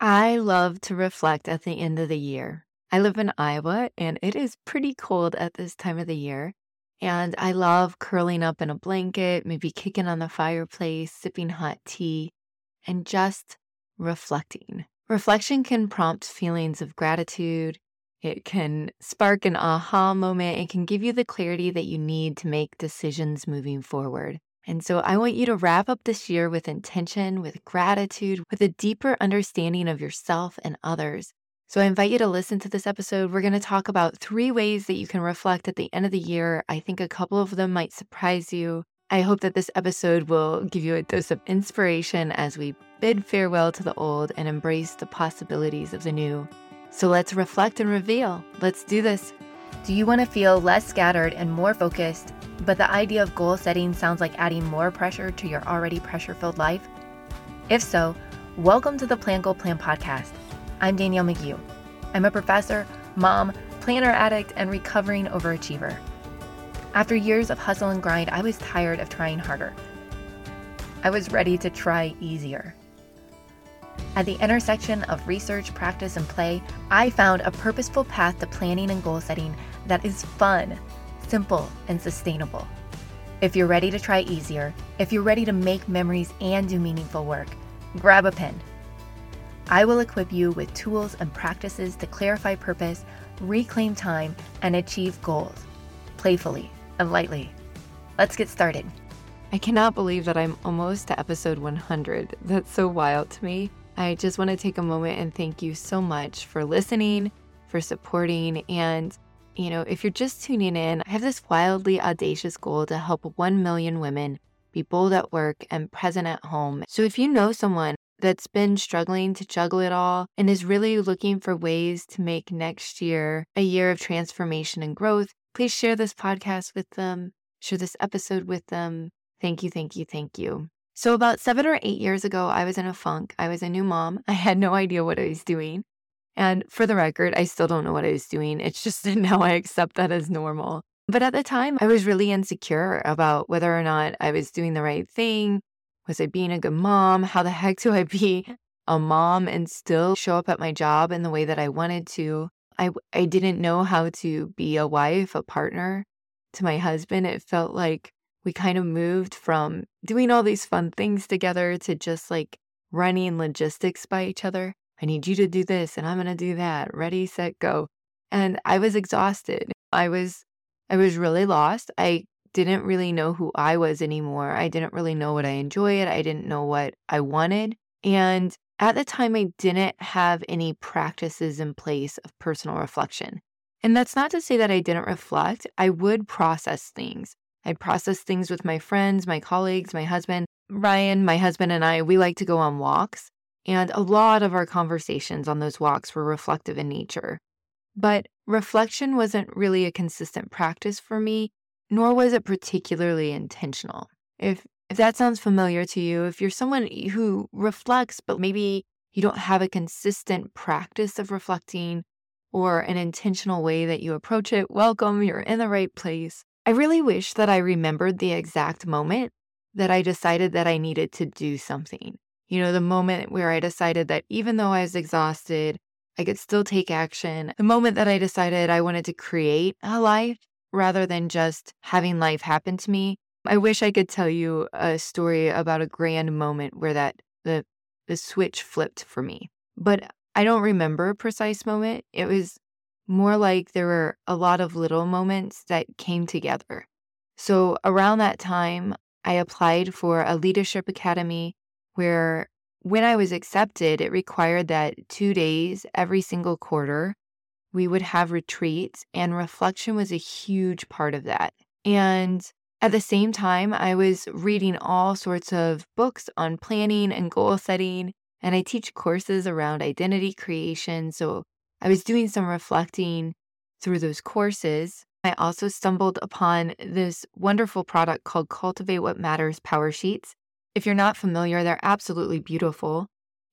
I love to reflect at the end of the year. I live in Iowa and it is pretty cold at this time of the year. And I love curling up in a blanket, maybe kicking on the fireplace, sipping hot tea, and just reflecting. Reflection can prompt feelings of gratitude. It can spark an aha moment. It can give you the clarity that you need to make decisions moving forward. And so I want you to wrap up this year with intention, with gratitude, with a deeper understanding of yourself and others. So I invite you to listen to this episode. We're going to talk about three ways that you can reflect at the end of the year. I think a couple of them might surprise you. I hope that this episode will give you a dose of inspiration as we bid farewell to the old and embrace the possibilities of the new. So let's reflect and reveal. Let's do this. Do you want to feel less scattered and more focused, but the idea of goal setting sounds like adding more pressure to your already pressure filled life? If so, welcome to the Plan Goal Plan podcast. I'm Danielle McGeough. I'm a professor, mom, planner addict, and recovering overachiever. After years of hustle and grind, I was tired of trying harder. I was ready to try easier. At the intersection of research, practice, and play, I found a purposeful path to planning and goal setting that is fun, simple, and sustainable. If you're ready to try easier, if you're ready to make memories and do meaningful work, grab a pen. I will equip you with tools and practices to clarify purpose, reclaim time, and achieve goals playfully and lightly. Let's get started. I cannot believe that I'm almost to episode 100. That's so wild to me. I just want to take a moment and thank you so much for listening, for supporting, and you know, if you're just tuning in, I have this wildly audacious goal to help 1 million women be bold at work and present at home. So if you know someone that's been struggling to juggle it all and is really looking for ways to make next year a year of transformation and growth, please share this podcast with them, share this episode with them. Thank you, thank you, thank you. So, about seven or eight years ago, I was in a funk. I was a new mom. I had no idea what I was doing. And for the record, I still don't know what I was doing. It's just now I accept that as normal. But at the time, I was really insecure about whether or not I was doing the right thing. Was I being a good mom? How the heck do I be a mom and still show up at my job in the way that I wanted to? I, I didn't know how to be a wife, a partner to my husband. It felt like we kind of moved from doing all these fun things together to just like running logistics by each other. I need you to do this and I'm going to do that. Ready, set, go. And I was exhausted. I was I was really lost. I didn't really know who I was anymore. I didn't really know what I enjoyed. I didn't know what I wanted. And at the time I didn't have any practices in place of personal reflection. And that's not to say that I didn't reflect. I would process things. I'd process things with my friends, my colleagues, my husband. Ryan, my husband, and I, we like to go on walks. And a lot of our conversations on those walks were reflective in nature. But reflection wasn't really a consistent practice for me, nor was it particularly intentional. If if that sounds familiar to you, if you're someone who reflects, but maybe you don't have a consistent practice of reflecting or an intentional way that you approach it, welcome, you're in the right place. I really wish that I remembered the exact moment that I decided that I needed to do something. You know, the moment where I decided that even though I was exhausted, I could still take action. The moment that I decided I wanted to create a life rather than just having life happen to me. I wish I could tell you a story about a grand moment where that the the switch flipped for me. But I don't remember a precise moment. It was more like there were a lot of little moments that came together. So around that time, I applied for a leadership academy where when I was accepted, it required that two days every single quarter, we would have retreats, and reflection was a huge part of that. And at the same time, I was reading all sorts of books on planning and goal setting, and I teach courses around identity creation. So I was doing some reflecting through those courses. I also stumbled upon this wonderful product called Cultivate What Matters Power Sheets. If you're not familiar, they're absolutely beautiful.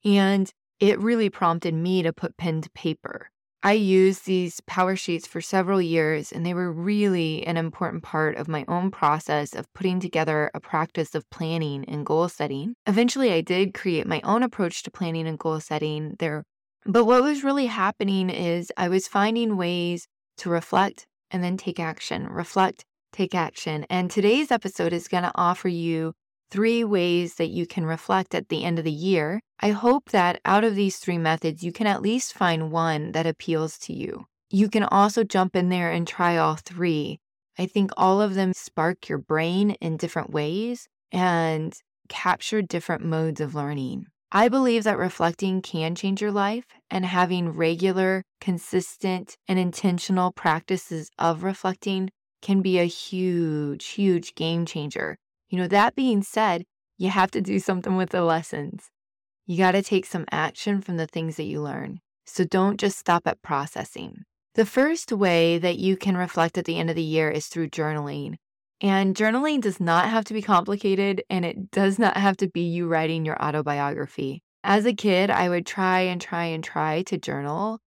And it really prompted me to put pen to paper. I used these power sheets for several years, and they were really an important part of my own process of putting together a practice of planning and goal setting. Eventually, I did create my own approach to planning and goal setting there. But what was really happening is I was finding ways to reflect and then take action, reflect, take action. And today's episode is going to offer you three ways that you can reflect at the end of the year. I hope that out of these three methods, you can at least find one that appeals to you. You can also jump in there and try all three. I think all of them spark your brain in different ways and capture different modes of learning. I believe that reflecting can change your life, and having regular, consistent, and intentional practices of reflecting can be a huge, huge game changer you know, that being said, you have to do something with the lessons. You got to take some action from the things that you learn. So don't just stop at processing. The first way that you can reflect at the end of the year is through journaling. And journaling does not have to be complicated and it does not have to be you writing your autobiography. As a kid, I would try and try and try to journal,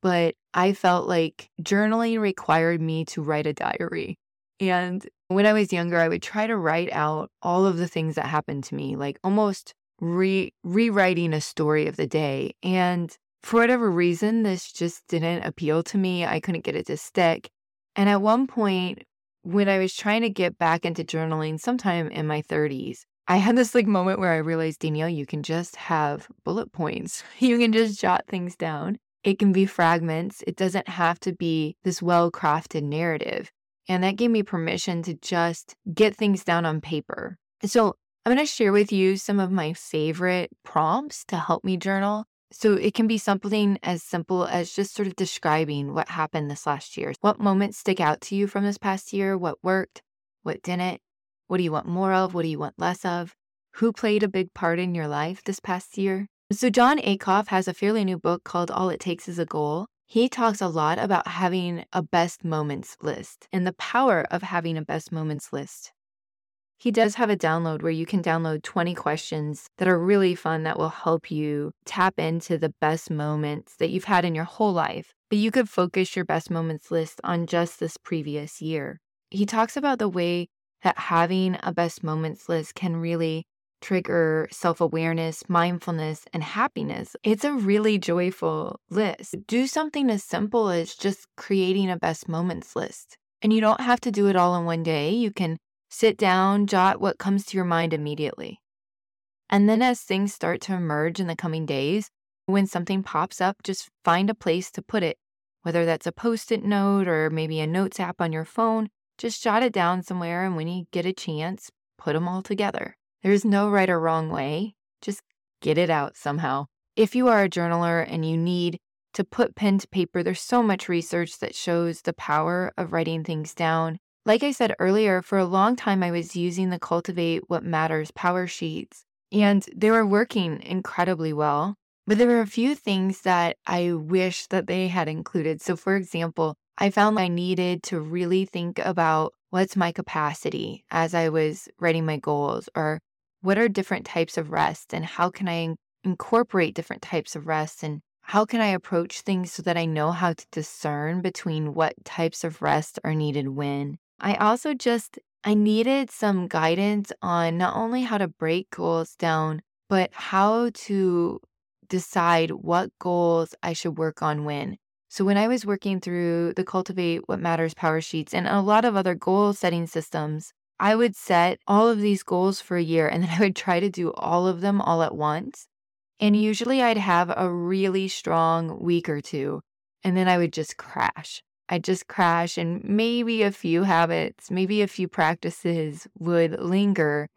but I felt like journaling required me to write a diary. And when I was younger, I would try to write out all of the things that happened to me, like almost re- rewriting a story of the day. And for whatever reason, this just didn't appeal to me. I couldn't get it to stick. And at one point, when I was trying to get back into journaling sometime in my 30s, I had this like moment where I realized, Danielle, you can just have bullet points. You can just jot things down. It can be fragments. It doesn't have to be this well crafted narrative. And that gave me permission to just get things down on paper. So I'm going to share with you some of my favorite prompts to help me journal. So it can be something as simple as just sort of describing what happened this last year. What moments stick out to you from this past year? What worked? What didn't? What do you want more of? What do you want less of? Who played a big part in your life this past year? So, Jon Acuff has a fairly new book called All It Takes Is a Goal. He talks a lot about having a best moments list and the power of having a best moments list. He does have a download where you can download 20 questions that are really fun that will help you tap into the best moments that you've had in your whole life. But you could focus your best moments list on just this previous year. He talks about the way that having a best moments list can really trigger self awareness, mindfulness, and happiness. It's a really joyful list. Do something as simple as just creating a best moments list. And you don't have to do it all in one day. You can sit down, jot what comes to your mind immediately. And then as things start to emerge in the coming days, when something pops up, just find a place to put it, whether that's a post it note or maybe a notes app on your phone. Just jot it down somewhere, and when you get a chance, put them all together. There's no right or wrong way. Just get it out somehow. If you are a journaler and you need to put pen to paper, there's so much research that shows the power of writing things down. Like I said earlier, for a long time I was using the Cultivate What Matters power sheets, and they were working incredibly well. But there were a few things that I wish that they had included. So, for example, I found I needed to really think about what's my capacity as I was writing my goals, or what are different types of rest and how can I incorporate different types of rest and how can I approach things so that I know how to discern between what types of rest are needed when. I also just I needed some guidance on not only how to break goals down, but how to decide what goals I should work on when. So when I was working through the Cultivate What Matters Power Sheets and a lot of other goal setting systems, I would set all of these goals for a year and then I would try to do all of them all at once. And usually I'd have a really strong week or two, and then I would just crash. I'd just crash, and maybe a few habits, maybe a few practices would linger,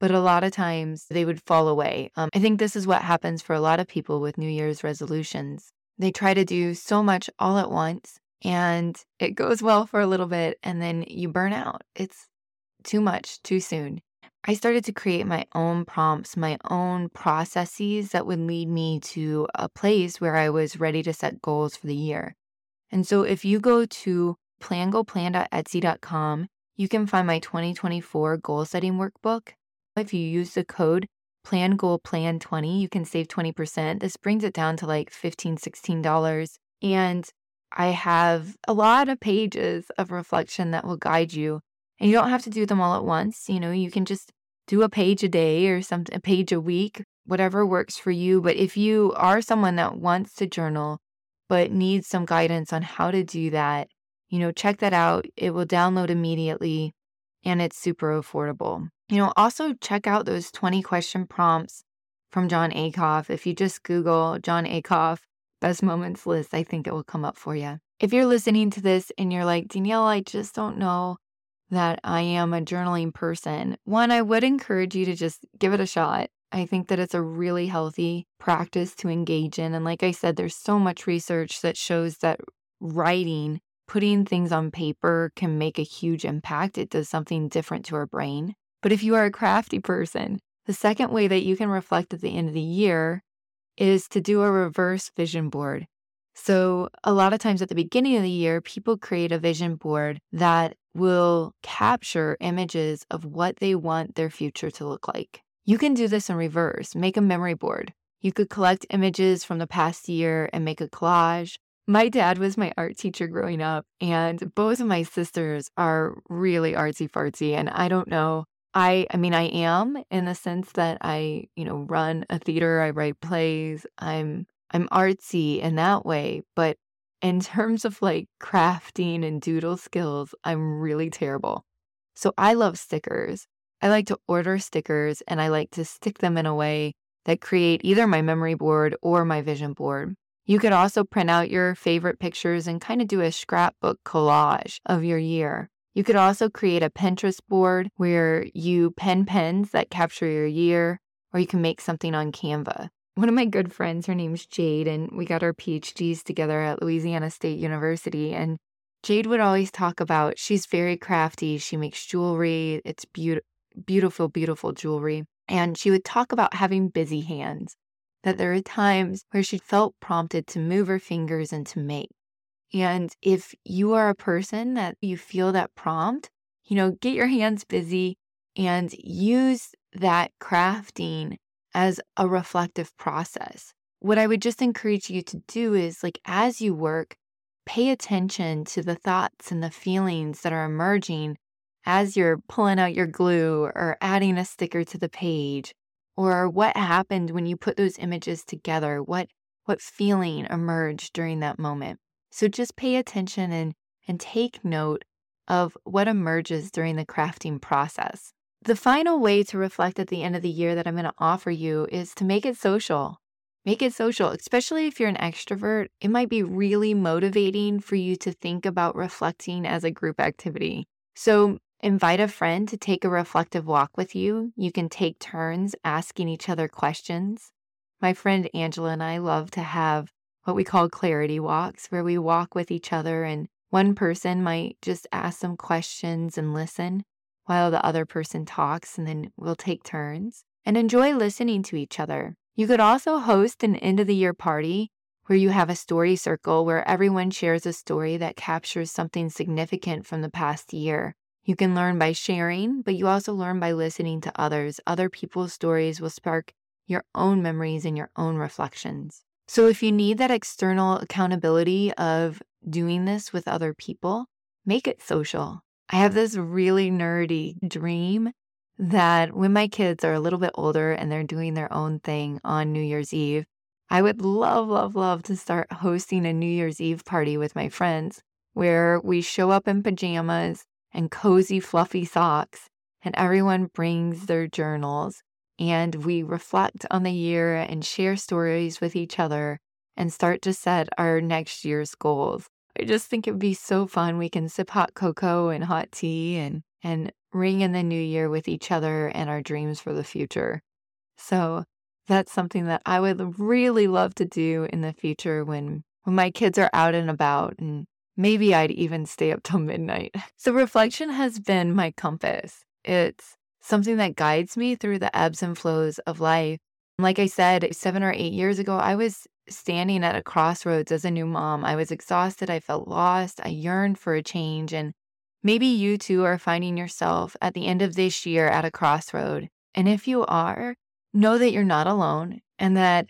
but a lot of times they would fall away. Um, I think this is what happens for a lot of people with New Year's resolutions. They try to do so much all at once, and it goes well for a little bit, and then you burn out. It's too much too soon. I started to create my own prompts, my own processes that would lead me to a place where I was ready to set goals for the year. And so if you go to plangoalplan.etsy.com, you can find my 2024 goal setting workbook. If you use the code plan goal plan 20, you can save 20%. This brings it down to like $15, $16. And I have a lot of pages of reflection that will guide you. And you don't have to do them all at once. You know, you can just do a page a day or something, a page a week, whatever works for you. But if you are someone that wants to journal, but needs some guidance on how to do that, you know, check that out. It will download immediately and it's super affordable. You know, also check out those 20 question prompts from Jon Acuff. If you just Google Jon Acuff best moments list, I think it will come up for you. If you're listening to this and you're like, Danielle, I just don't know that I am a journaling person, one, I would encourage you to just give it a shot. I think that it's a really healthy practice to engage in. And like I said, there's so much research that shows that writing, putting things on paper can make a huge impact. It does something different to our brain. But if you are a crafty person, the second way that you can reflect at the end of the year is to do a reverse vision board. So, a lot of times at the beginning of the year, people create a vision board that will capture images of what they want their future to look like. You can do this in reverse, make a memory board. You could collect images from the past year and make a collage. My dad was my art teacher growing up, and both of my sisters are really artsy fartsy. And I don't know I I mean I am in the sense that I, you know, run a theater, I write plays. I'm I'm artsy in that way, but in terms of like crafting and doodle skills, I'm really terrible. So I love stickers. I like to order stickers and I like to stick them in a way that create either my memory board or my vision board. You could also print out your favorite pictures and kind of do a scrapbook collage of your year. You could also create a Pinterest board where you pen pens that capture your year, or you can make something on Canva. One of my good friends, her name's Jade, and we got our PhDs together at Louisiana State University. And Jade would always talk about she's very crafty. She makes jewelry. It's be- beautiful, beautiful jewelry. And she would talk about having busy hands, that there are times where she felt prompted to move her fingers and to make. And if you are a person that you feel that prompt, you know, get your hands busy and use that crafting as a reflective process. What I would just encourage you to do is like as you work, pay attention to the thoughts and the feelings that are emerging as you're pulling out your glue or adding a sticker to the page or what happened when you put those images together what what feeling emerged during that moment so just pay attention and, and take note of what emerges during the crafting process. The final way to reflect at the end of the year that I'm going to offer you is to make it social. Make it social, especially if you're an extrovert. It might be really motivating for you to think about reflecting as a group activity. So, invite a friend to take a reflective walk with you. You can take turns asking each other questions. My friend Angela and I love to have what we call clarity walks, where we walk with each other and one person might just ask some questions and listen while the other person talks, and then we'll take turns and enjoy listening to each other. You could also host an end of the year party where you have a story circle where everyone shares a story that captures something significant from the past year. You can learn by sharing, but you also learn by listening to others. Other people's stories will spark your own memories and your own reflections. So, if you need that external accountability of doing this with other people, make it social. I have this really nerdy dream that when my kids are a little bit older and they're doing their own thing on New Year's Eve, I would love, love, love to start hosting a New Year's Eve party with my friends where we show up in pajamas and cozy, fluffy socks, and everyone brings their journals and we reflect on the year and share stories with each other and start to set our next year's goals. I just think it would be so fun. We can sip hot cocoa and hot tea and and ring in the new year with each other and our dreams for the future. So that's something that I would really love to do in the future when when my kids are out and about and maybe I'd even stay up till midnight. So reflection has been my compass. It's something that guides me through the ebbs and flows of life. Like I said, seven or eight years ago, I was standing at a crossroads as a new mom. I was exhausted. I felt lost. I yearned for a change. And maybe you too are finding yourself at the end of this year at a crossroad. And if you are, know that you're not alone and that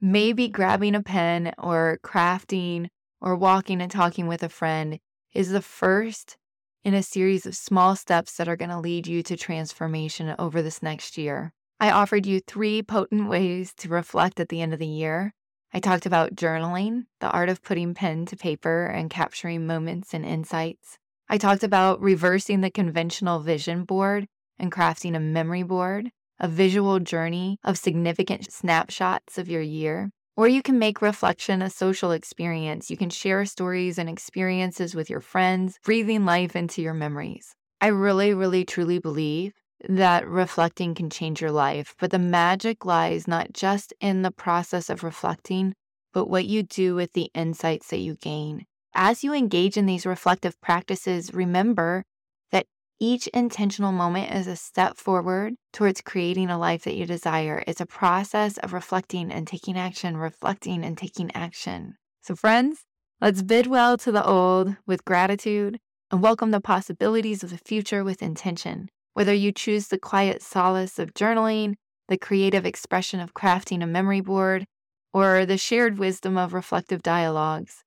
maybe grabbing a pen or crafting or walking and talking with a friend is the first in a series of small steps that are going to lead you to transformation over this next year. I offered you three potent ways to reflect at the end of the year. I talked about journaling, the art of putting pen to paper and capturing moments and insights. I talked about reversing the conventional vision board and crafting a memory board, a visual journey of significant snapshots of your year. Or you can make reflection a social experience. You can share stories and experiences with your friends, breathing life into your memories. I really, really, truly believe that reflecting can change your life, but the magic lies not just in the process of reflecting, but what you do with the insights that you gain. As you engage in these reflective practices, remember each intentional moment is a step forward towards creating a life that you desire. It's a process of reflecting and taking action, reflecting and taking action. So, friends, let's bid well to the old with gratitude and welcome the possibilities of the future with intention. Whether you choose the quiet solace of journaling, the creative expression of crafting a memory board, or the shared wisdom of reflective dialogues,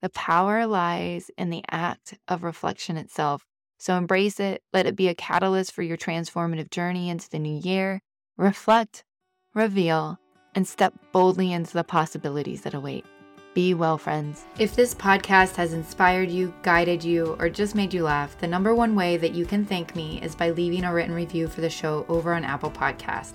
the power lies in the act of reflection itself. So embrace it, let it be a catalyst for your transformative journey into the new year. Reflect, reveal, and step boldly into the possibilities that await. Be well, friends. If this podcast has inspired you, guided you, or just made you laugh, the number one way that you can thank me is by leaving a written review for the show over on Apple Podcast.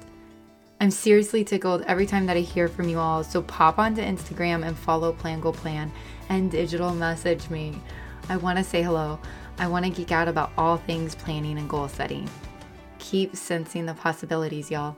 I'm seriously tickled every time that I hear from you all, so pop onto Instagram and follow Plan Goal Plan and digital message me. I want to say hello. I want to geek out about all things planning and goal setting. Keep sensing the possibilities, y'all.